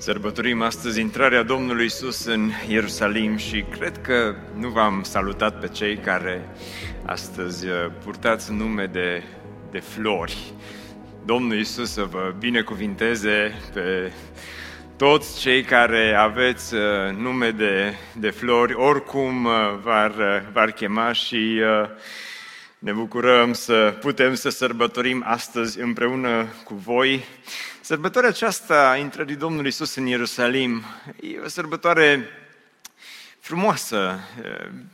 Sărbătorim astăzi intrarea Domnului Isus în Ierusalim și cred că nu v-am salutat pe cei care astăzi uh, purtați nume de, de flori. Domnul Isus să vă binecuvinteze pe toți cei care aveți uh, nume de, de flori, oricum uh, v-ar, v-ar chema și ne bucurăm să putem să sărbătorim astăzi împreună cu voi Sărbătoarea aceasta a intrării Domnului Isus în Ierusalim. E o sărbătoare frumoasă,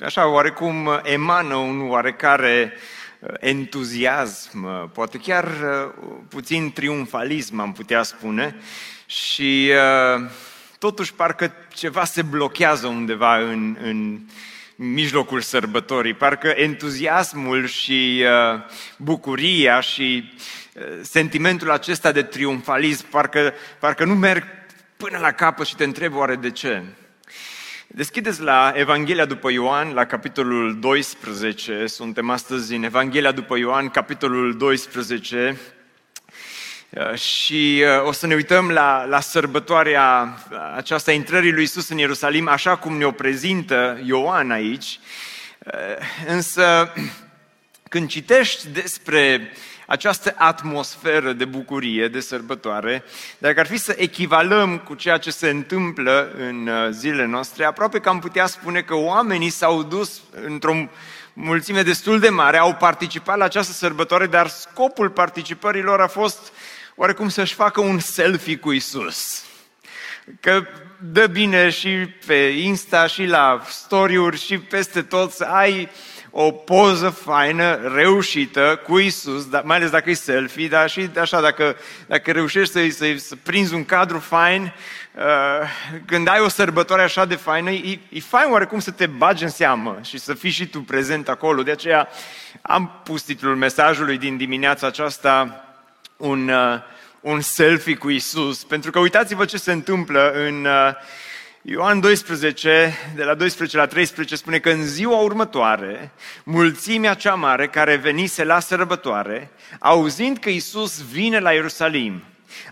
așa oarecum emană un oarecare uh, entuziasm, uh, poate chiar uh, puțin triumfalism am putea spune și totuși parcă ceva se blochează undeva în, în mijlocul sărbătorii, parcă entuziasmul și bucuria și sentimentul acesta de triumfalism, parcă, parcă nu merg până la capăt și te întreb oare de ce. Deschideți la Evanghelia după Ioan, la capitolul 12, suntem astăzi în Evanghelia după Ioan, capitolul 12, și uh, o să ne uităm la, la sărbătoarea aceasta intrării lui Isus în Ierusalim, așa cum ne-o prezintă Ioan aici. Uh, însă, când citești despre această atmosferă de bucurie, de sărbătoare, dacă ar fi să echivalăm cu ceea ce se întâmplă în uh, zilele noastre, aproape că am putea spune că oamenii s-au dus într-o mulțime destul de mare, au participat la această sărbătoare, dar scopul participărilor a fost oarecum să-și facă un selfie cu Isus. Că dă bine și pe Insta și la story-uri și peste tot să ai o poză faină, reușită, cu Isus, mai ales dacă e selfie, dar și așa, dacă, dacă reușești să, să, să prinzi un cadru fain, uh, când ai o sărbătoare așa de faină, e, e fain oarecum să te bagi în seamă și să fii și tu prezent acolo. De aceea am pus titlul mesajului din dimineața aceasta, un, uh, un selfie cu Isus, pentru că uitați-vă ce se întâmplă în... Uh, Ioan 12, de la 12 la 13, spune că în ziua următoare, mulțimea cea mare care venise la sărbătoare, auzind că Isus vine la Ierusalim,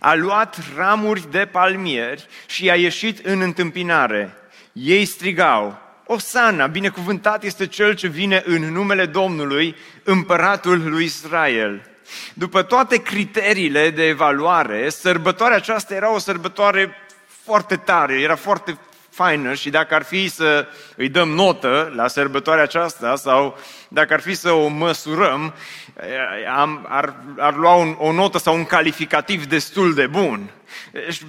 a luat ramuri de palmieri și a ieșit în întâmpinare. Ei strigau, Osana, binecuvântat este cel ce vine în numele Domnului, împăratul lui Israel. După toate criteriile de evaluare, sărbătoarea aceasta era o sărbătoare foarte tare, era foarte faină și dacă ar fi să îi dăm notă la sărbătoarea aceasta sau dacă ar fi să o măsurăm, am, ar, ar lua un, o notă sau un calificativ destul de bun.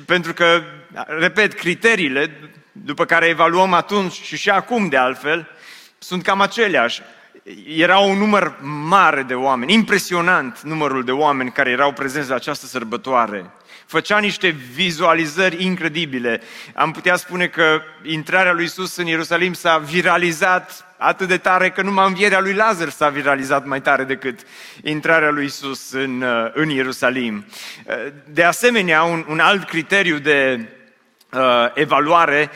Pentru că, repet, criteriile după care evaluăm atunci și și acum de altfel, sunt cam aceleași. Era un număr mare de oameni, impresionant numărul de oameni care erau prezenți la această sărbătoare făcea niște vizualizări incredibile. Am putea spune că intrarea lui Isus în Ierusalim s-a viralizat atât de tare că numai învierea lui Lazar s-a viralizat mai tare decât intrarea lui Isus în, uh, în Ierusalim. Uh, de asemenea, un, un alt criteriu de uh, evaluare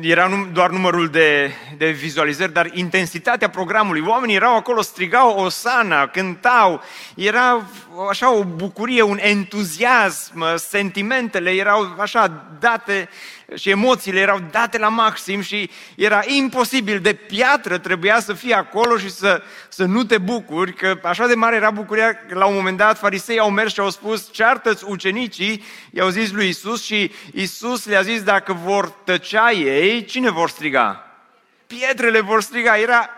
era doar numărul de, de vizualizări, dar intensitatea programului. Oamenii erau acolo, strigau Osana, cântau, era așa o bucurie, un entuziasm, sentimentele erau așa date și emoțiile erau date la maxim și era imposibil, de piatră trebuia să fii acolo și să, să nu te bucuri, că așa de mare era bucuria că la un moment dat farisei au mers și au spus ceartă-ți ucenicii, i-au zis lui Isus și Isus le-a zis dacă vor tăcea ei, cine vor striga? Pietrele vor striga, era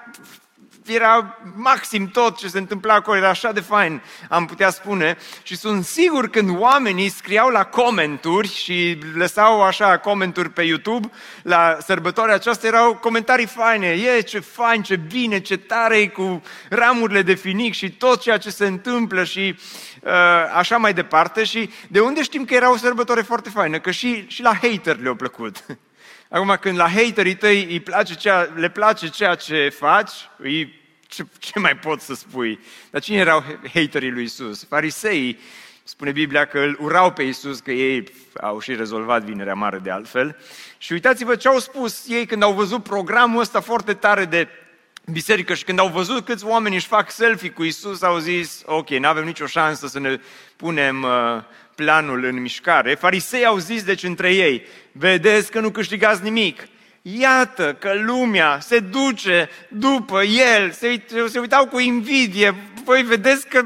era maxim tot ce se întâmpla acolo, era așa de fain, am putea spune. Și sunt sigur când oamenii scriau la comenturi și lăsau așa comenturi pe YouTube, la sărbătoarea aceasta erau comentarii faine. E, ce fain, ce bine, ce tare e cu ramurile de finic și tot ceea ce se întâmplă și uh, așa mai departe. Și de unde știm că era o sărbătoare foarte faină? Că și, și la hater le-a plăcut. Acum, când la haterii tăi îi place cea, le place ceea ce faci, îi, ce, ce mai poți să spui? Dar cine erau haterii lui Isus? Fariseii, spune Biblia că îl urau pe Isus, că ei au și rezolvat vinerea mare de altfel. Și uitați-vă ce au spus ei când au văzut programul ăsta foarte tare de biserică și când au văzut câți oameni își fac selfie cu Isus, au zis, ok, nu avem nicio șansă să ne punem uh, planul în mișcare. Farisei au zis deci între ei, vedeți că nu câștigați nimic. Iată că lumea se duce după el, se, uit- se uitau cu invidie. Voi vedeți că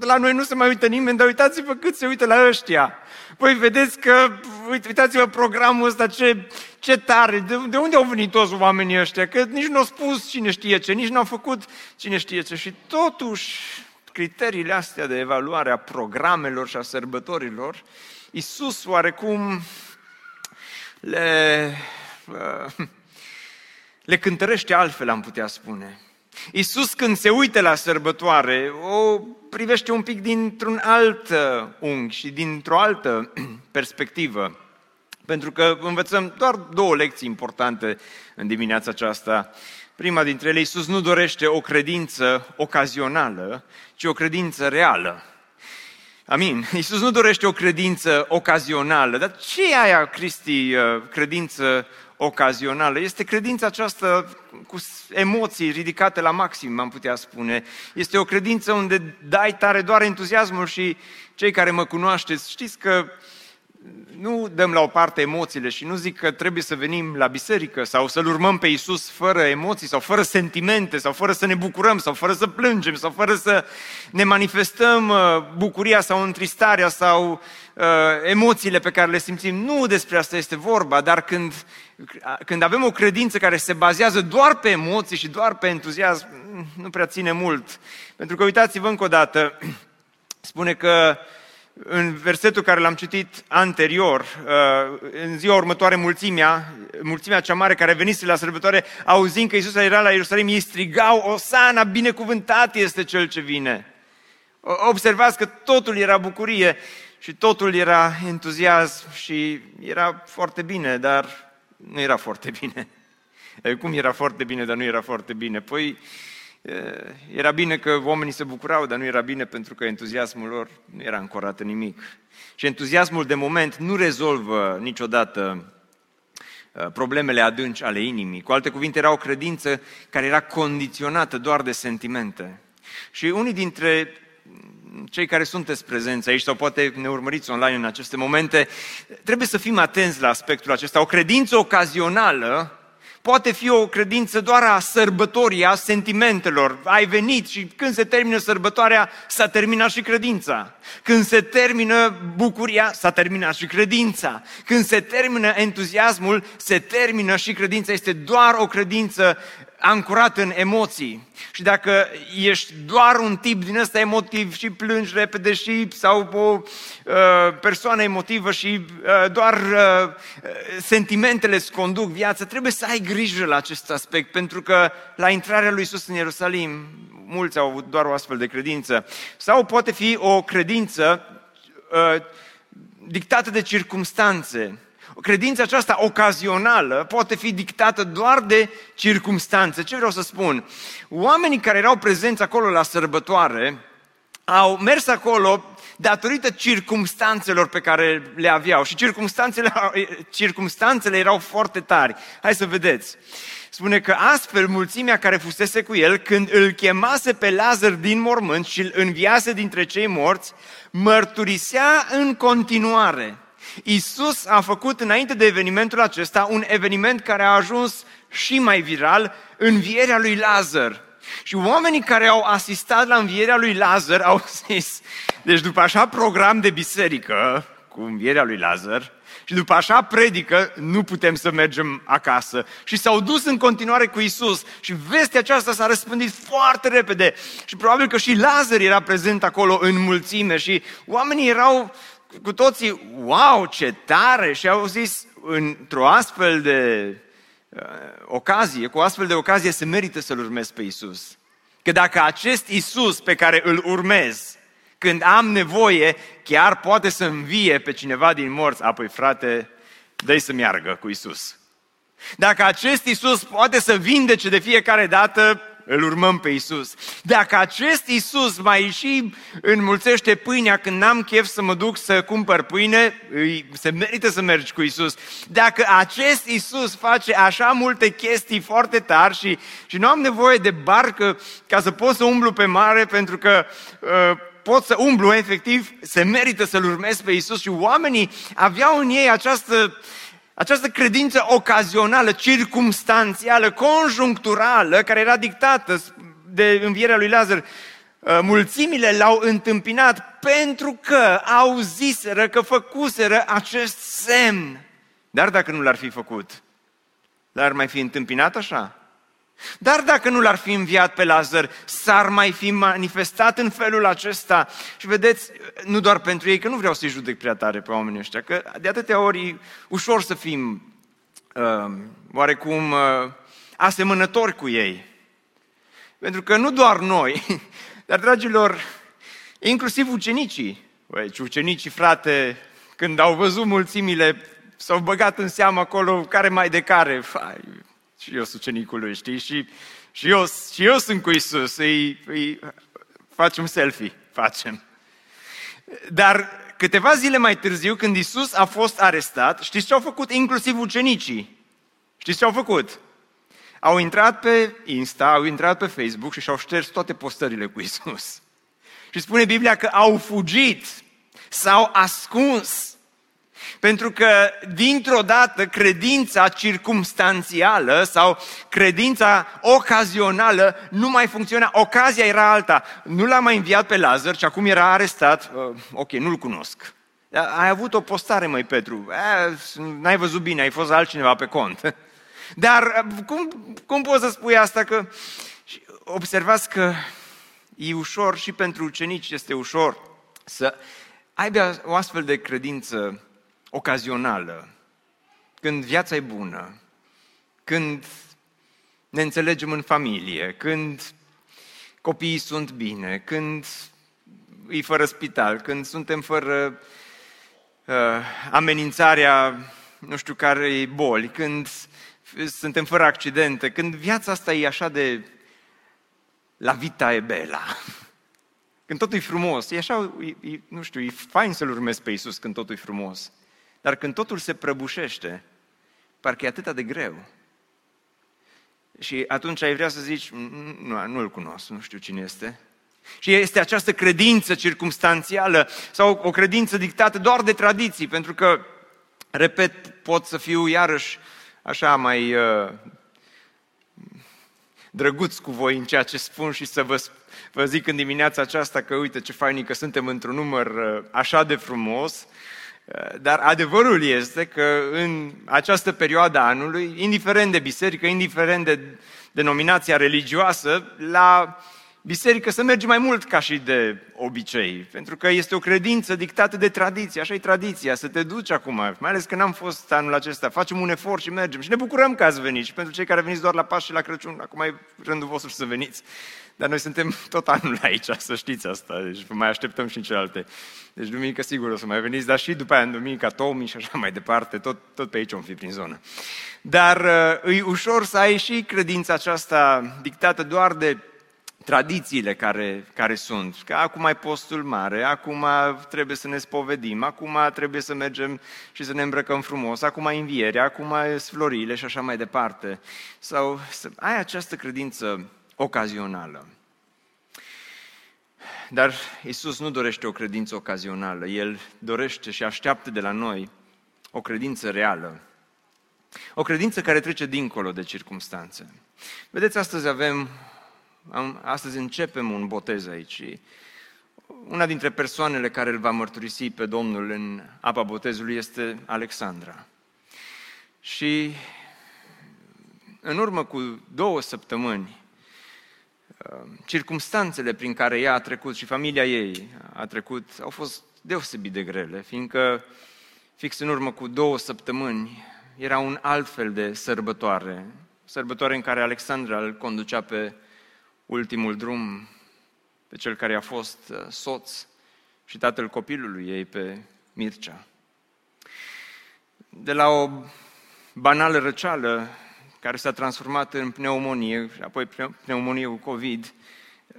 la noi nu se mai uită nimeni, dar uitați-vă cât se uită la ăștia. Voi vedeți că, uitați-vă programul ăsta, ce, ce tare, de, de unde au venit toți oamenii ăștia? Că nici nu au spus cine știe ce, nici nu au făcut cine știe ce. Și totuși, criteriile astea de evaluare a programelor și a sărbătorilor, Iisus oarecum le, uh, le cântărește altfel, am putea spune. Iisus când se uită la sărbătoare, o privește un pic dintr-un alt uh, unghi și dintr-o altă perspectivă. Pentru că învățăm doar două lecții importante în dimineața aceasta. Prima dintre ele, Iisus nu dorește o credință ocazională, ci o credință reală. Amin. Iisus nu dorește o credință ocazională. Dar ce e aia, Cristi, uh, credință ocazională? Este credința aceasta cu emoții ridicate la maxim, am putea spune. Este o credință unde dai tare doar entuziasmul și cei care mă cunoașteți, știți că nu dăm la o parte emoțiile și nu zic că trebuie să venim la biserică sau să-L urmăm pe Iisus fără emoții sau fără sentimente sau fără să ne bucurăm sau fără să plângem sau fără să ne manifestăm uh, bucuria sau întristarea sau uh, emoțiile pe care le simțim. Nu despre asta este vorba, dar când, când avem o credință care se bazează doar pe emoții și doar pe entuziasm, nu prea ține mult. Pentru că uitați-vă încă o dată, spune că în versetul care l-am citit anterior, uh, în ziua următoare mulțimea, mulțimea cea mare care venise la sărbătoare, auzind că Iisus era la Ierusalim, ei strigau, Osana, binecuvântat este Cel ce vine. Observați că totul era bucurie și totul era entuziasm și era foarte bine, dar nu era foarte bine. Cum era foarte bine, dar nu era foarte bine? Păi, Eh, era bine că oamenii se bucurau, dar nu era bine pentru că entuziasmul lor nu era ancorat în nimic. Și entuziasmul de moment nu rezolvă niciodată eh, problemele adânci ale inimii. Cu alte cuvinte, era o credință care era condiționată doar de sentimente. Și unii dintre cei care sunteți prezenți aici sau poate ne urmăriți online în aceste momente, trebuie să fim atenți la aspectul acesta. O credință ocazională poate fi o credință doar a sărbătorii, a sentimentelor. Ai venit și când se termină sărbătoarea, s-a terminat și credința. Când se termină bucuria, s-a terminat și credința. Când se termină entuziasmul, se termină și credința. Este doar o credință ancorat în emoții. Și dacă ești doar un tip din ăsta emotiv și plângi repede și sau o uh, persoană emotivă și uh, doar uh, sentimentele îți conduc viața, trebuie să ai grijă la acest aspect, pentru că la intrarea lui Iisus în Ierusalim, mulți au avut doar o astfel de credință. Sau poate fi o credință uh, dictată de circumstanțe. Credința aceasta ocazională poate fi dictată doar de circumstanțe. Ce vreau să spun? Oamenii care erau prezenți acolo la sărbătoare au mers acolo datorită circumstanțelor pe care le aveau. Și circumstanțele, circumstanțele erau foarte tari. Hai să vedeți. Spune că astfel mulțimea care fusese cu el, când îl chemase pe Lazar din mormânt și îl înviase dintre cei morți, mărturisea în continuare Isus a făcut înainte de evenimentul acesta un eveniment care a ajuns și mai viral, învierea lui Lazar. Și oamenii care au asistat la învierea lui Lazar au zis, deci după așa program de biserică, cu învierea lui Lazar și după așa predică, nu putem să mergem acasă. Și s-au dus în continuare cu Isus și vestea aceasta s-a răspândit foarte repede și probabil că și Lazar era prezent acolo în mulțime și oamenii erau cu toții, wow, ce tare! Și au zis, într-o astfel de uh, ocazie, cu o astfel de ocazie se merită să-L urmez pe Isus. Că dacă acest Isus pe care îl urmez, când am nevoie, chiar poate să învie pe cineva din morți, apoi frate, dă să meargă cu Isus. Dacă acest Isus poate să vindece de fiecare dată, îl urmăm pe Isus. Dacă acest Isus mai și înmulțește pâinea când n-am chef să mă duc să cumpăr pâine, se merită să mergi cu Isus. Dacă acest Isus face așa multe chestii foarte tari și, și nu am nevoie de barcă ca să pot să umblu pe mare pentru că uh, pot să umblu efectiv, se merită să-L urmez pe Isus și oamenii aveau în ei această această credință ocazională, circumstanțială, conjuncturală, care era dictată de învierea lui Lazar, uh, mulțimile l-au întâmpinat pentru că au ziseră că făcuseră acest semn. Dar dacă nu l-ar fi făcut, l-ar mai fi întâmpinat așa? Dar dacă nu l-ar fi înviat pe Lazar, s-ar mai fi manifestat în felul acesta. Și vedeți, nu doar pentru ei, că nu vreau să-i judec prea tare pe oamenii ăștia, că de atâtea ori e ușor să fim uh, oarecum uh, asemănători cu ei. Pentru că nu doar noi, dar, dragilor, inclusiv ucenicii, băi, ucenicii, frate, când au văzut mulțimile, s-au băgat în seamă acolo care mai de care, fai, și eu sunt ucenicul lui, știi? Și, și, eu, și eu sunt cu Isus, îi, îi facem selfie, facem. Dar câteva zile mai târziu, când Isus a fost arestat, știți ce au făcut inclusiv ucenicii? Știți ce au făcut? Au intrat pe Insta, au intrat pe Facebook și și-au șters toate postările cu Isus. Și spune Biblia că au fugit, s-au ascuns, pentru că, dintr-o dată, credința circumstanțială sau credința ocazională nu mai funcționa. Ocazia era alta. Nu l-a mai înviat pe Lazar, și acum era arestat. Uh, ok, nu-l cunosc. Ai avut o postare, mai Petru. n-ai văzut bine, ai fost altcineva pe cont. Dar uh, cum, cum poți să spui asta? Că observați că e ușor și pentru ucenici este ușor să aibă o astfel de credință ocazională, când viața e bună, când ne înțelegem în familie, când copiii sunt bine, când e fără spital, când suntem fără uh, amenințarea, nu știu care boli, când suntem fără accidente, când viața asta e așa de la vita e bela. Când totul e frumos, e așa, e, e, nu știu, e fain să-L urmezi pe Iisus când totul e frumos. Dar când totul se prăbușește, parcă e atât de greu. Și atunci ai vrea să zici, nu, nu-l cunosc, nu știu cine este. Și este această credință circumstanțială sau o credință dictată doar de tradiții, pentru că, repet, pot să fiu iarăși așa mai uh, drăguț cu voi în ceea ce spun și să vă, vă zic în dimineața aceasta că uite ce fain că suntem într-un număr uh, așa de frumos, dar adevărul este că în această perioadă a anului, indiferent de biserică, indiferent de denominația religioasă, la biserică să mergi mai mult ca și de obicei, pentru că este o credință dictată de tradiție, așa e tradiția, să te duci acum, mai ales că n-am fost anul acesta, facem un efort și mergem și ne bucurăm că ați venit și pentru cei care veniți doar la Paști și la Crăciun, acum e rândul vostru să veniți. Dar noi suntem tot anul aici, să știți asta, deci mai așteptăm și în celelalte. Deci duminică sigur o să mai veniți, dar și după aia în duminica Tomii și așa mai departe, tot, tot pe aici om fi prin zonă. Dar uh, e ușor să ai și credința aceasta dictată doar de tradițiile care, care sunt. Că acum ai postul mare, acum trebuie să ne spovedim, acum trebuie să mergem și să ne îmbrăcăm frumos, acum ai înviere, acum ai florile și așa mai departe. Sau să ai această credință ocazională. Dar Isus nu dorește o credință ocazională, El dorește și așteaptă de la noi o credință reală. O credință care trece dincolo de circumstanțe. Vedeți, astăzi avem, astăzi începem un botez aici. una dintre persoanele care îl va mărturisi pe Domnul în apa botezului este Alexandra. Și în urmă cu două săptămâni, uh, circumstanțele prin care ea a trecut și familia ei a trecut au fost deosebit de grele, fiindcă fix în urmă cu două săptămâni era un alt fel de sărbătoare, sărbătoare în care Alexandra îl conducea pe ultimul drum, pe cel care a fost uh, soț și tatăl copilului ei, pe Mircea. De la o banală răceală care s-a transformat în pneumonie și apoi pneumonie cu COVID,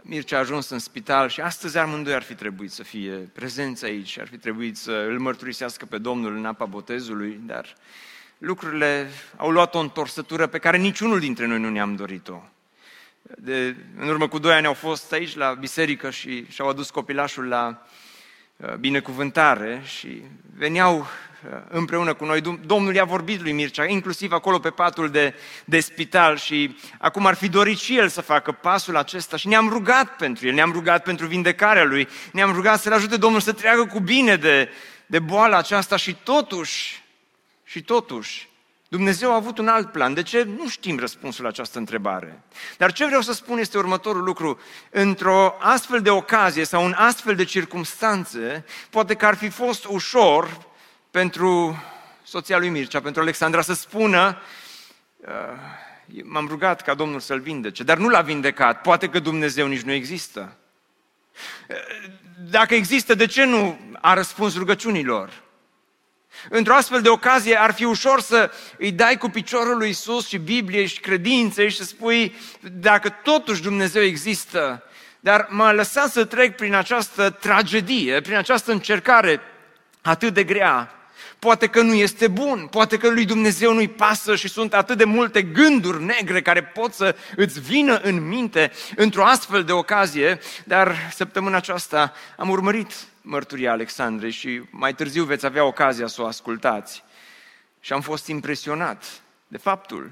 Mircea a ajuns în spital și astăzi amândoi ar fi trebuit să fie prezenți aici, ar fi trebuit să îl mărturisească pe Domnul în apa botezului, dar lucrurile au luat o întorsătură pe care niciunul dintre noi nu ne-am dorit-o. De, în urmă cu doi ani au fost aici la biserică și și-au adus copilașul la uh, binecuvântare și veneau uh, împreună cu noi. Domnul i-a vorbit lui Mircea, inclusiv acolo pe patul de, de spital și acum ar fi dorit și el să facă pasul acesta și ne-am rugat pentru el, ne-am rugat pentru vindecarea lui, ne-am rugat să-l ajute Domnul să treacă cu bine de, de boala aceasta și totuși, și totuși, Dumnezeu a avut un alt plan. De ce? Nu știm răspunsul la această întrebare. Dar ce vreau să spun este următorul lucru. Într-o astfel de ocazie sau în astfel de circumstanțe, poate că ar fi fost ușor pentru soția lui Mircea, pentru Alexandra, să spună uh, m-am rugat ca Domnul să-l vindece, dar nu l-a vindecat. Poate că Dumnezeu nici nu există. Uh, dacă există, de ce nu a răspuns rugăciunilor? Într-o astfel de ocazie ar fi ușor să îi dai cu piciorul lui Isus și Biblie și credințe și să spui dacă totuși Dumnezeu există. Dar m-a lăsat să trec prin această tragedie, prin această încercare atât de grea. Poate că nu este bun, poate că lui Dumnezeu nu-i pasă și sunt atât de multe gânduri negre care pot să îți vină în minte într-o astfel de ocazie, dar săptămâna aceasta am urmărit mărturia Alexandrei și mai târziu veți avea ocazia să o ascultați. Și am fost impresionat de faptul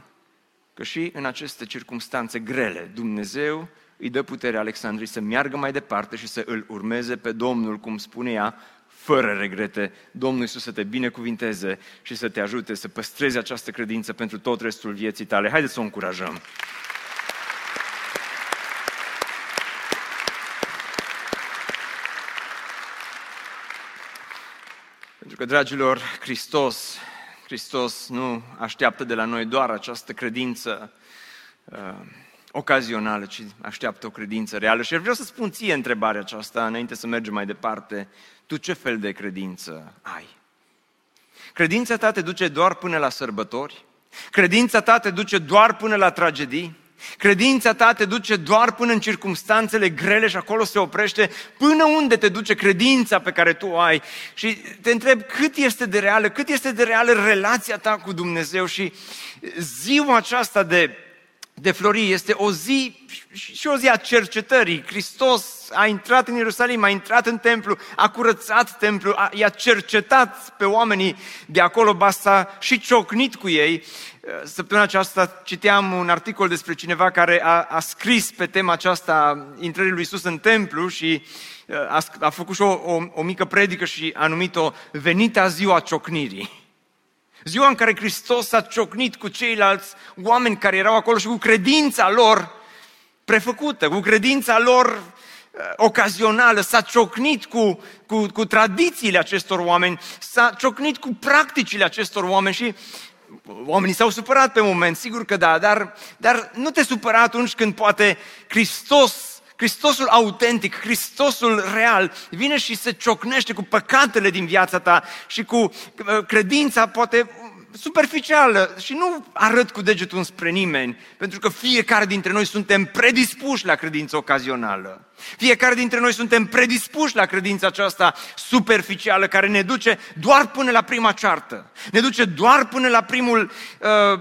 că și în aceste circunstanțe grele Dumnezeu îi dă putere Alexandrei să meargă mai departe și să îl urmeze pe Domnul, cum spune ea, fără regrete. Domnul Iisus să te binecuvinteze și să te ajute să păstrezi această credință pentru tot restul vieții tale. Haideți să o încurajăm! Că, dragilor, Hristos, Hristos nu așteaptă de la noi doar această credință uh, ocazională, ci așteaptă o credință reală. Și vreau să spun ție întrebarea aceasta, înainte să mergem mai departe. Tu ce fel de credință ai? Credința ta te duce doar până la sărbători? Credința ta te duce doar până la tragedii? Credința ta te duce doar până în circumstanțele grele și acolo se oprește. Până unde te duce credința pe care tu o ai? Și te întreb cât este de reală, cât este de reală relația ta cu Dumnezeu și ziua aceasta de de Florii este o zi și o zi a cercetării. Hristos a intrat în Ierusalim, a intrat în templu, a curățat templu, a, i-a cercetat pe oamenii de acolo, basta și ciocnit cu ei. Săptămâna aceasta citeam un articol despre cineva care a, a scris pe tema aceasta intrării lui Isus în templu și a, a făcut și o, o, o mică predică și a numit-o Venita ziua ciocnirii. Ziua în care Hristos s-a ciocnit cu ceilalți oameni care erau acolo și cu credința lor prefăcută, cu credința lor uh, ocazională, s-a ciocnit cu, cu, cu tradițiile acestor oameni, s-a ciocnit cu practicile acestor oameni și oamenii s-au supărat pe moment, sigur că da, dar, dar nu te supăra atunci când poate Hristos Hristosul autentic, Hristosul real, vine și se ciocnește cu păcatele din viața ta și cu uh, credința poate superficială și nu arăt cu degetul înspre nimeni, pentru că fiecare dintre noi suntem predispuși la credință ocazională. Fiecare dintre noi suntem predispuși la credința aceasta superficială care ne duce doar până la prima ceartă, ne duce doar până la primul uh,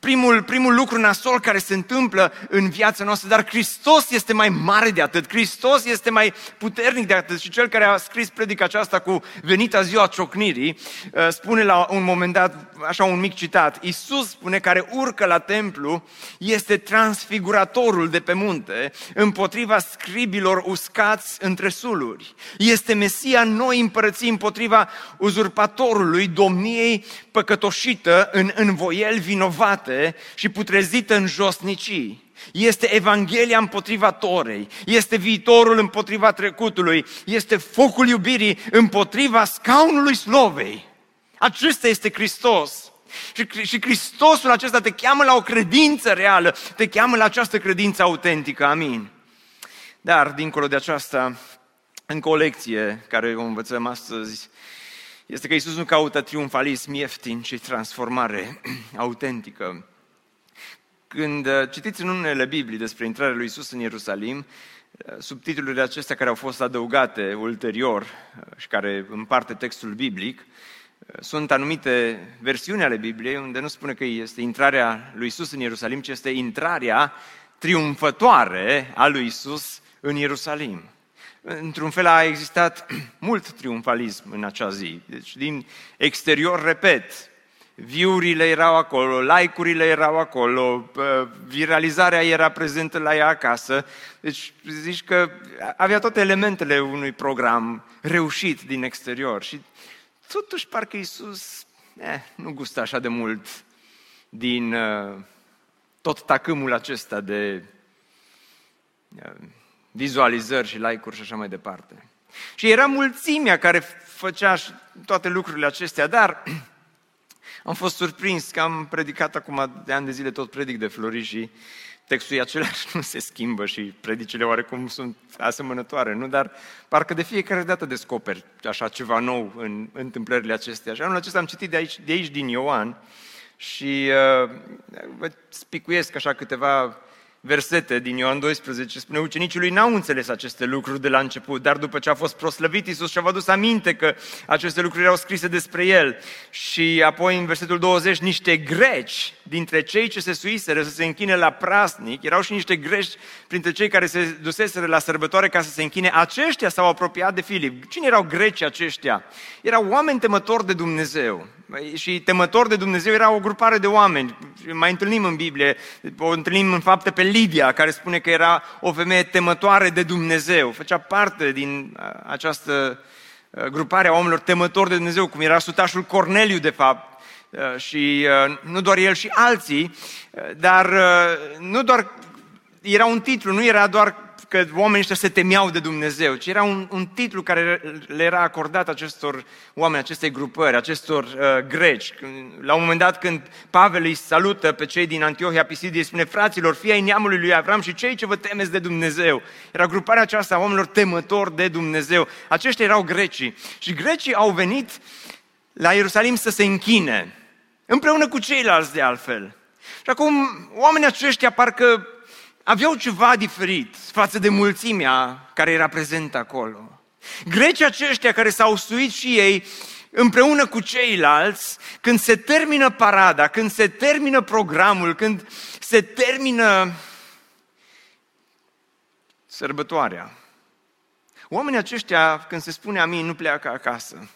primul, primul lucru nasol care se întâmplă în viața noastră, dar Hristos este mai mare de atât, Hristos este mai puternic de atât. Și cel care a scris predica aceasta cu venita ziua ciocnirii, uh, spune la un moment dat, așa un mic citat, Iisus spune care urcă la templu este transfiguratorul de pe munte împotriva scribilor uscați între suluri. Este Mesia noi împărății împotriva uzurpatorului domniei păcătoșită în învoiel vinovate și putrezită în josnicii. Este Evanghelia împotriva Torei, este viitorul împotriva trecutului, este focul iubirii împotriva scaunului slovei. Acesta este Hristos. Și, și Hristosul acesta te cheamă la o credință reală, te cheamă la această credință autentică. Amin. Dar, dincolo de aceasta, încă o lecție care o învățăm astăzi este că Isus nu caută triumfalism ieftin, ci transformare autentică. Când uh, citiți în unele Biblii despre intrarea lui Isus în Ierusalim, uh, subtitlurile acestea care au fost adăugate ulterior uh, și care împarte textul biblic, sunt anumite versiuni ale Bibliei unde nu spune că este intrarea lui Isus în Ierusalim, ci este intrarea triumfătoare a lui Isus în Ierusalim într-un fel a existat mult triumfalism în acea zi. Deci din exterior, repet, viurile erau acolo, like-urile erau acolo, viralizarea era prezentă la ea acasă. Deci zici că avea toate elementele unui program reușit din exterior. Și totuși parcă Iisus eh, nu gustă așa de mult din uh, tot tacâmul acesta de uh, vizualizări și like-uri și așa mai departe. Și era mulțimea care făcea toate lucrurile acestea, dar am fost surprins că am predicat acum de ani de zile tot predic de Flori și textul e același, nu se schimbă și predicile oarecum sunt asemănătoare, nu? Dar parcă de fiecare dată descoperi așa ceva nou în întâmplările acestea. Și anul acesta am citit de aici, de aici din Ioan și uh, vă spicuiesc așa câteva versete din Ioan 12, spune ucenicii lui n-au înțeles aceste lucruri de la început, dar după ce a fost proslăvit, Iisus și-a adus aminte că aceste lucruri erau scrise despre El. Și apoi în versetul 20, niște greci dintre cei ce se suiseră să se închine la prasnic, erau și niște greci printre cei care se duseseră la sărbătoare ca să se închine, aceștia s-au apropiat de Filip. Cine erau greci aceștia? Erau oameni temători de Dumnezeu. Și temători de Dumnezeu era o grupare de oameni. Mai întâlnim în Biblie, o întâlnim în fapte pe Lidia, care spune că era o femeie temătoare de Dumnezeu. Făcea parte din această grupare a oamenilor temători de Dumnezeu, cum era sutașul Corneliu, de fapt, și nu doar el și alții, dar nu doar era un titlu, nu era doar că oamenii ăștia se temeau de Dumnezeu, ci era un, un titlu care le era acordat acestor oameni, acestei grupări, acestor uh, greci. La un moment dat când Pavel îi salută pe cei din Antiohia Pisidie, spune, fraților, fii ai neamului lui Avram și cei ce vă temeți de Dumnezeu. Era gruparea aceasta a oamenilor temători de Dumnezeu. Aceștia erau grecii. Și grecii au venit la Ierusalim să se închine, împreună cu ceilalți de altfel. Și acum oamenii aceștia parcă aveau ceva diferit față de mulțimea care era prezentă acolo. Grecii aceștia care s-au suit și ei împreună cu ceilalți, când se termină parada, când se termină programul, când se termină sărbătoarea. Oamenii aceștia, când se spune amin, nu pleacă acasă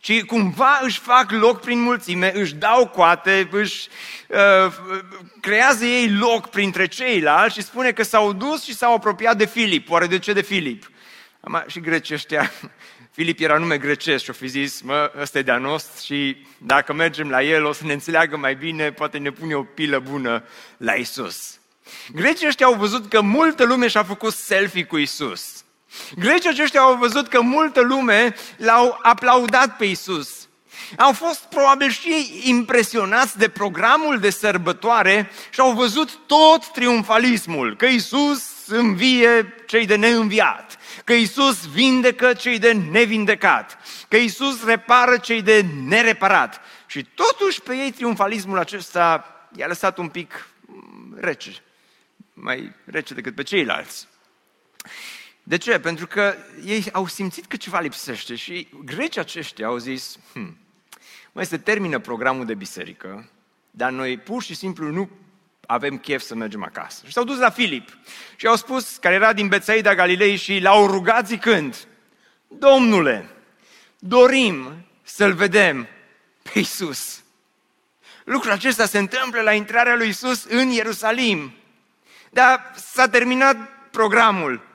ci cumva își fac loc prin mulțime, își dau coate, își uh, creează ei loc printre ceilalți și spune că s-au dus și s-au apropiat de Filip. Oare de ce de Filip? Am, și grecii ăștia, Filip era nume grecesc și o fi zis, mă, ăsta e de-a nostru și dacă mergem la el o să ne înțeleagă mai bine, poate ne pune o pilă bună la Isus. Grecii ăștia au văzut că multă lume și-a făcut selfie cu Isus. Grecii aceștia au văzut că multă lume l-au aplaudat pe Isus. Au fost probabil și ei impresionați de programul de sărbătoare și au văzut tot triumfalismul, că Isus învie cei de neînviat, că Isus vindecă cei de nevindecat, că Isus repară cei de nereparat. Și totuși pe ei triumfalismul acesta i-a lăsat un pic rece, mai rece decât pe ceilalți. De ce? Pentru că ei au simțit că ceva lipsește și grecii aceștia au zis, hm, mai se termină programul de biserică, dar noi pur și simplu nu avem chef să mergem acasă. Și s-au dus la Filip și au spus, care era din Betsaida Galilei și l-au rugat zicând, Domnule, dorim să-L vedem pe Iisus. Lucrul acesta se întâmplă la intrarea lui Iisus în Ierusalim. Dar s-a terminat programul.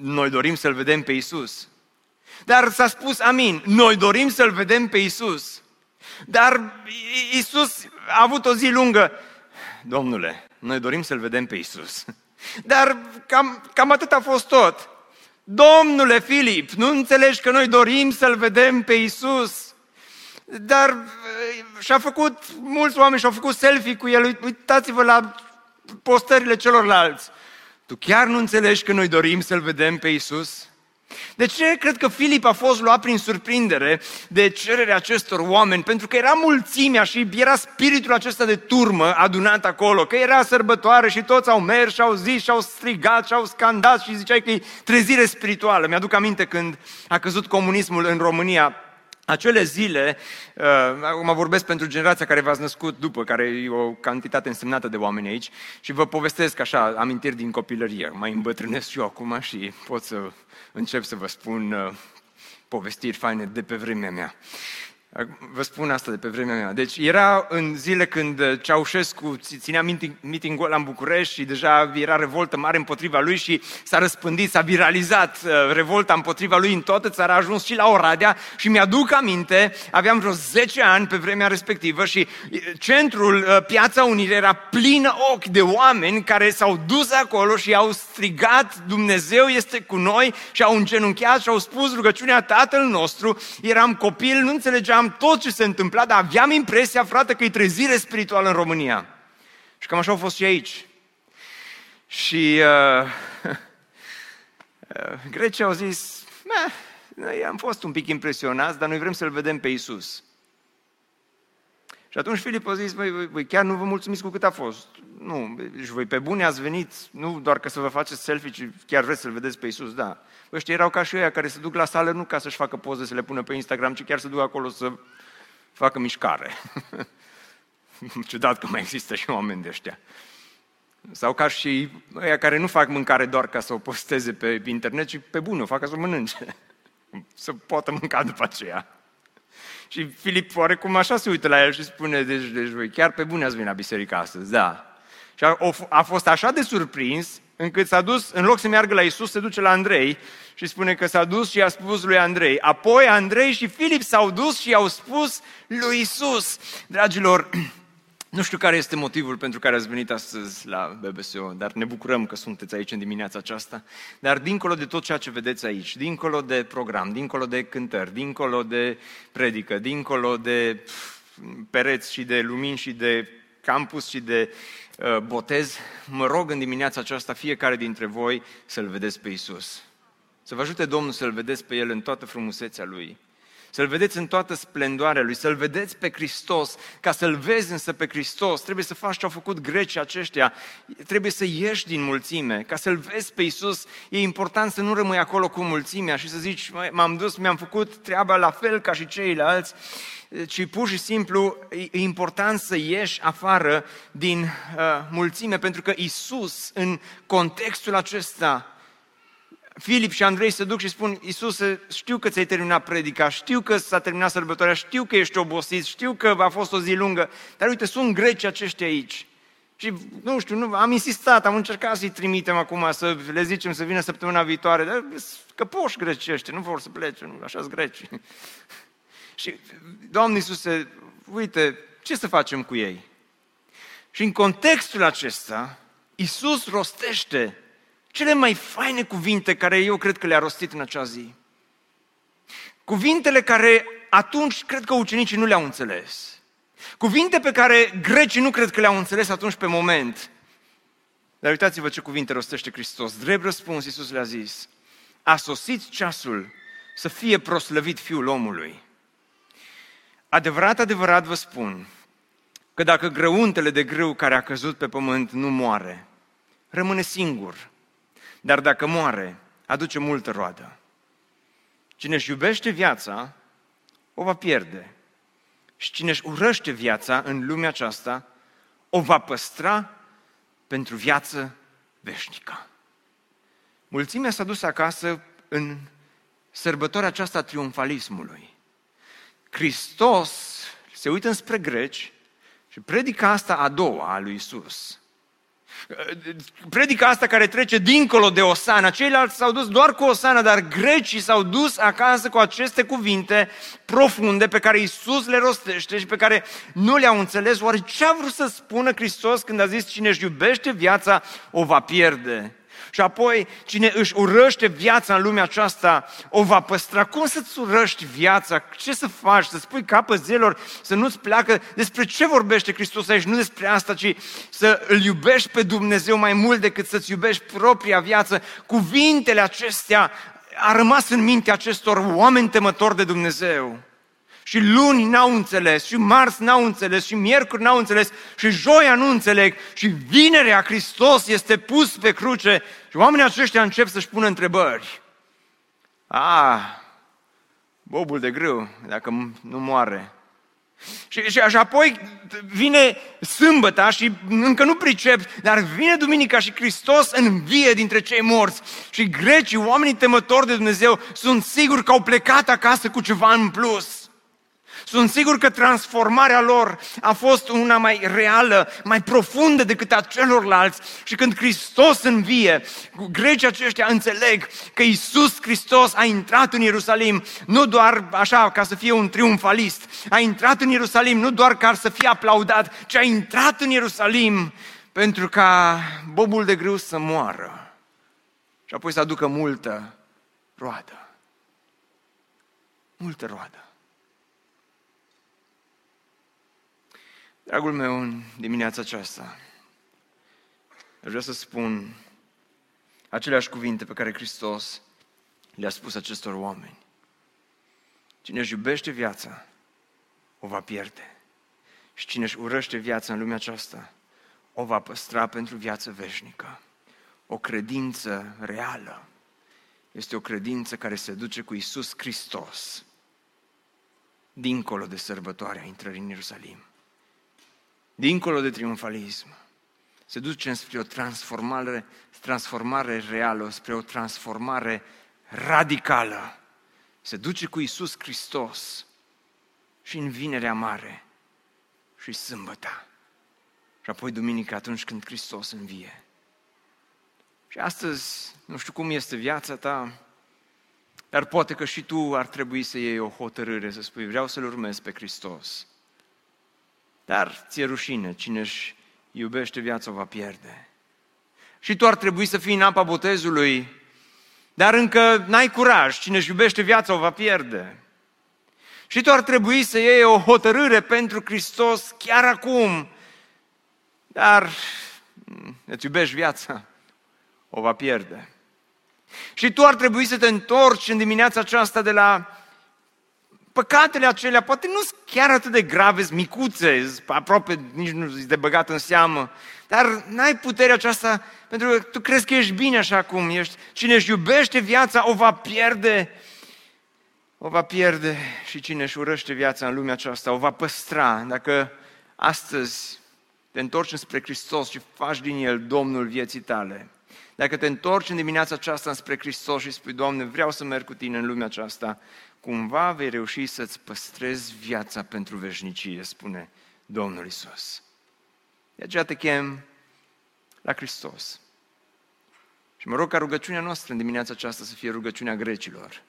Noi dorim să-L vedem pe Iisus. Dar s-a spus amin. Noi dorim să-L vedem pe Iisus. Dar Iisus a avut o zi lungă. Domnule, noi dorim să-L vedem pe Iisus. Dar cam, cam atât a fost tot. Domnule Filip, nu înțelegi că noi dorim să-L vedem pe Iisus? Dar și-a făcut, mulți oameni și-au făcut selfie cu el, uitați-vă la postările celorlalți. Tu chiar nu înțelegi că noi dorim să-L vedem pe Iisus? De ce cred că Filip a fost luat prin surprindere de cererea acestor oameni? Pentru că era mulțimea și era spiritul acesta de turmă adunat acolo, că era sărbătoare și toți au mers și au zis și au strigat și au scandat și ziceai că e trezire spirituală. Mi-aduc aminte când a căzut comunismul în România, acele zile, uh, acum vorbesc pentru generația care v-ați născut după, care e o cantitate însemnată de oameni aici, și vă povestesc așa amintiri din copilărie. Mai îmbătrânesc și eu acum și pot să încep să vă spun uh, povestiri faine de pe vremea mea. Vă spun asta de pe vremea mea. Deci era în zile când uh, Ceaușescu ținea meeting-ul în București și deja era revoltă mare împotriva lui și s-a răspândit, s-a viralizat uh, revolta împotriva lui în toată țara, a ajuns și la Oradea și mi-aduc aminte, aveam vreo 10 ani pe vremea respectivă și uh, centrul, Piața Unirii era plină ochi de oameni care s-au dus acolo și au strigat Dumnezeu este cu noi și au îngenunchiat și au spus rugăciunea Tatăl nostru, eram copil, nu înțelegeam știam tot ce se întâmpla, dar aveam impresia, frate, că e trezire spirituală în România. Și cam așa au fost și aici. Și uh, uh, grecii au zis, noi am fost un pic impresionați, dar noi vrem să-L vedem pe Isus. Și atunci Filip a zis, voi, voi chiar nu vă mulțumiți cu cât a fost. Nu, și deci voi pe bune ați venit, nu doar că să vă faceți selfie, ci chiar vreți să-L vedeți pe Isus, da. Ăștia erau ca și ăia care se duc la sală nu ca să-și facă poze să le pună pe Instagram, ci chiar să duc acolo să facă mișcare. Ciudat că mai există și oameni de ăștia. Sau ca și ăia care nu fac mâncare doar ca să o posteze pe internet, ci pe bune, o fac ca să o mănânce. să poată mânca după aceea. Și Filip oarecum așa se uită la el și spune, deci, deci voi chiar pe bune ați venit la biserică astăzi, da. Și a, a fost așa de surprins încât s-a dus, în loc să meargă la Isus, se duce la Andrei și spune că s-a dus și a spus lui Andrei. Apoi Andrei și Filip s-au dus și i-au spus lui Isus. Dragilor, nu știu care este motivul pentru care ați venit astăzi la BBSO, dar ne bucurăm că sunteți aici în dimineața aceasta. Dar dincolo de tot ceea ce vedeți aici, dincolo de program, dincolo de cântări, dincolo de predică, dincolo de pereți și de lumini și de campus și de uh, botez, mă rog în dimineața aceasta fiecare dintre voi să-L vedeți pe Isus. Să vă ajute Domnul să-L vedeți pe El în toată frumusețea Lui. Să-L vedeți în toată splendoarea Lui, să-L vedeți pe Hristos. Ca să-L vezi însă pe Hristos, trebuie să faci ce au făcut grecii aceștia. Trebuie să ieși din mulțime. Ca să-L vezi pe Isus, e important să nu rămâi acolo cu mulțimea și să zici, m-am dus, mi-am făcut treaba la fel ca și ceilalți ci pur și simplu e important să ieși afară din uh, mulțime, pentru că Isus, în contextul acesta, Filip și Andrei se duc și spun, Isus, știu că ți-ai terminat predica, știu că s-a terminat sărbătoarea, știu că ești obosit, știu că a fost o zi lungă, dar uite, sunt greci aceștia aici. Și nu știu, nu, am insistat, am încercat să-i trimitem acum, să le zicem să vină săptămâna viitoare, dar că poși grecește, nu vor să plece, nu, așa-s greci. Și, Doamne Iisuse, uite, ce să facem cu ei? Și în contextul acesta, Iisus rostește cele mai faine cuvinte care eu cred că le-a rostit în acea zi. Cuvintele care atunci cred că ucenicii nu le-au înțeles. Cuvinte pe care grecii nu cred că le-au înțeles atunci pe moment. Dar uitați-vă ce cuvinte rostește Hristos. Drept răspuns, Iisus le-a zis, a sosit ceasul să fie proslăvit Fiul omului. Adevărat, adevărat vă spun că dacă grăuntele de grâu care a căzut pe pământ nu moare, rămâne singur. Dar dacă moare, aduce multă roadă. Cine își iubește viața, o va pierde. Și cine își urăște viața în lumea aceasta, o va păstra pentru viață veșnică. Mulțimea s-a dus acasă în sărbătoarea aceasta a triumfalismului. Hristos se uită înspre greci și predică asta a doua a lui Isus. Predica asta care trece dincolo de Osana. Ceilalți s-au dus doar cu Osana, dar grecii s-au dus acasă cu aceste cuvinte profunde pe care Isus le rostește și pe care nu le-au înțeles. Oare ce a vrut să spună Hristos când a zis cine își iubește viața o va pierde? Și apoi, cine își urăște viața în lumea aceasta, o va păstra. Cum să-ți urăști viața? Ce să faci? Să spui capăt zilor, să nu-ți pleacă? Despre ce vorbește Hristos aici? Nu despre asta, ci să îl iubești pe Dumnezeu mai mult decât să-ți iubești propria viață. Cuvintele acestea a rămas în mintea acestor oameni temători de Dumnezeu. Și luni n-au înțeles, și marți n-au înțeles, și miercuri n-au înțeles, și joia nu înțeleg, și vinerea Hristos este pus pe cruce și oamenii aceștia încep să-și pună întrebări. A, bobul de grâu, dacă nu moare. Și, și, și apoi vine sâmbăta și încă nu pricep, dar vine duminica și Hristos învie dintre cei morți. Și grecii, oamenii temători de Dumnezeu, sunt siguri că au plecat acasă cu ceva în plus. Sunt sigur că transformarea lor a fost una mai reală, mai profundă decât a celorlalți. Și când Hristos învie, grecii aceștia înțeleg că Isus Hristos a intrat în Ierusalim nu doar așa ca să fie un triumfalist, a intrat în Ierusalim nu doar ca să fie aplaudat, ci a intrat în Ierusalim pentru ca bobul de grâu să moară și apoi să aducă multă roadă. Multă roadă. Dragul meu, în dimineața aceasta, aș vrea să spun aceleași cuvinte pe care Hristos le-a spus acestor oameni. Cine își iubește viața, o va pierde. Și cine își urăște viața în lumea aceasta, o va păstra pentru viață veșnică. O credință reală este o credință care se duce cu Isus Hristos dincolo de sărbătoarea intrării în Ierusalim dincolo de triumfalism, se duce spre o transformare, transformare reală, spre o transformare radicală. Se duce cu Isus Hristos și în vinerea mare și sâmbăta. Și apoi duminica atunci când Hristos învie. Și astăzi, nu știu cum este viața ta, dar poate că și tu ar trebui să iei o hotărâre, să spui, vreau să-L urmez pe Hristos. Dar ți-e rușine, cine își iubește viața o va pierde. Și tu ar trebui să fii în apa botezului, dar încă n-ai curaj, cine își iubește viața o va pierde. Și tu ar trebui să iei o hotărâre pentru Hristos chiar acum, dar îți iubești viața, o va pierde. Și tu ar trebui să te întorci în dimineața aceasta de la păcatele acelea poate nu sunt chiar atât de grave, sunt micuțe, aproape nici nu sunt de băgat în seamă, dar n-ai puterea aceasta pentru că tu crezi că ești bine așa cum ești. Cine își iubește viața o va pierde, o va pierde și cine își urăște viața în lumea aceasta o va păstra. Dacă astăzi te întorci spre Hristos și faci din El Domnul vieții tale, dacă te întorci în dimineața aceasta spre Hristos și spui, Doamne, vreau să merg cu Tine în lumea aceasta, cumva vei reuși să-ți păstrezi viața pentru veșnicie, spune Domnul Isus. De aceea te chem la Hristos. Și mă rog ca rugăciunea noastră în dimineața aceasta să fie rugăciunea grecilor.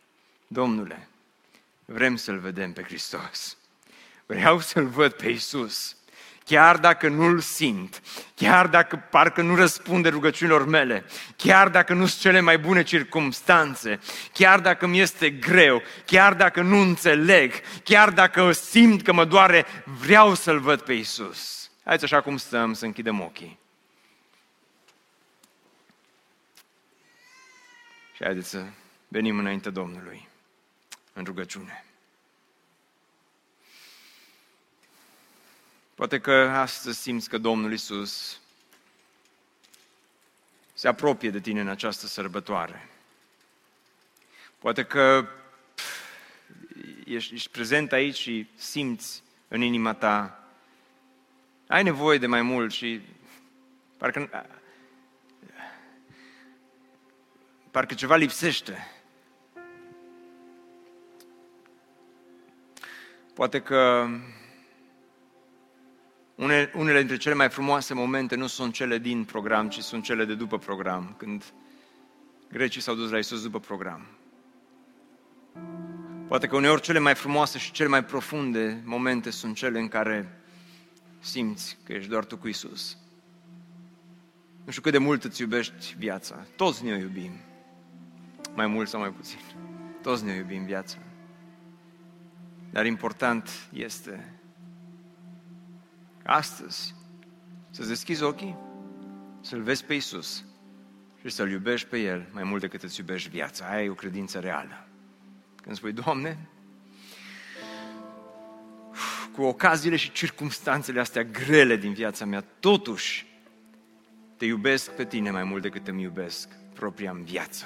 Domnule, vrem să-L vedem pe Hristos. Vreau să-L văd pe Isus chiar dacă nu-l simt, chiar dacă parcă nu răspunde rugăciunilor mele, chiar dacă nu sunt cele mai bune circumstanțe, chiar dacă mi este greu, chiar dacă nu înțeleg, chiar dacă simt că mă doare, vreau să-L văd pe Isus. Haideți așa cum stăm să închidem ochii. Și haideți să venim înainte Domnului în rugăciune. Poate că astăzi simți că Domnul Isus se apropie de tine în această sărbătoare. Poate că ești, ești prezent aici și simți în inima ta. Ai nevoie de mai mult și parcă, parcă ceva lipsește. Poate că unele, unele dintre cele mai frumoase momente nu sunt cele din program, ci sunt cele de după program, când grecii s-au dus la Isus după program. Poate că uneori cele mai frumoase și cele mai profunde momente sunt cele în care simți că ești doar tu cu Isus. Nu știu cât de mult îți iubești viața. Toți ne iubim. Mai mult sau mai puțin. Toți ne iubim viața. Dar important este astăzi să-ți deschizi ochii, să-L vezi pe Isus și să-L iubești pe El mai mult decât îți iubești viața. Aia e o credință reală. Când spui, Doamne, cu ocaziile și circumstanțele astea grele din viața mea, totuși te iubesc pe tine mai mult decât îmi iubesc propria în viață.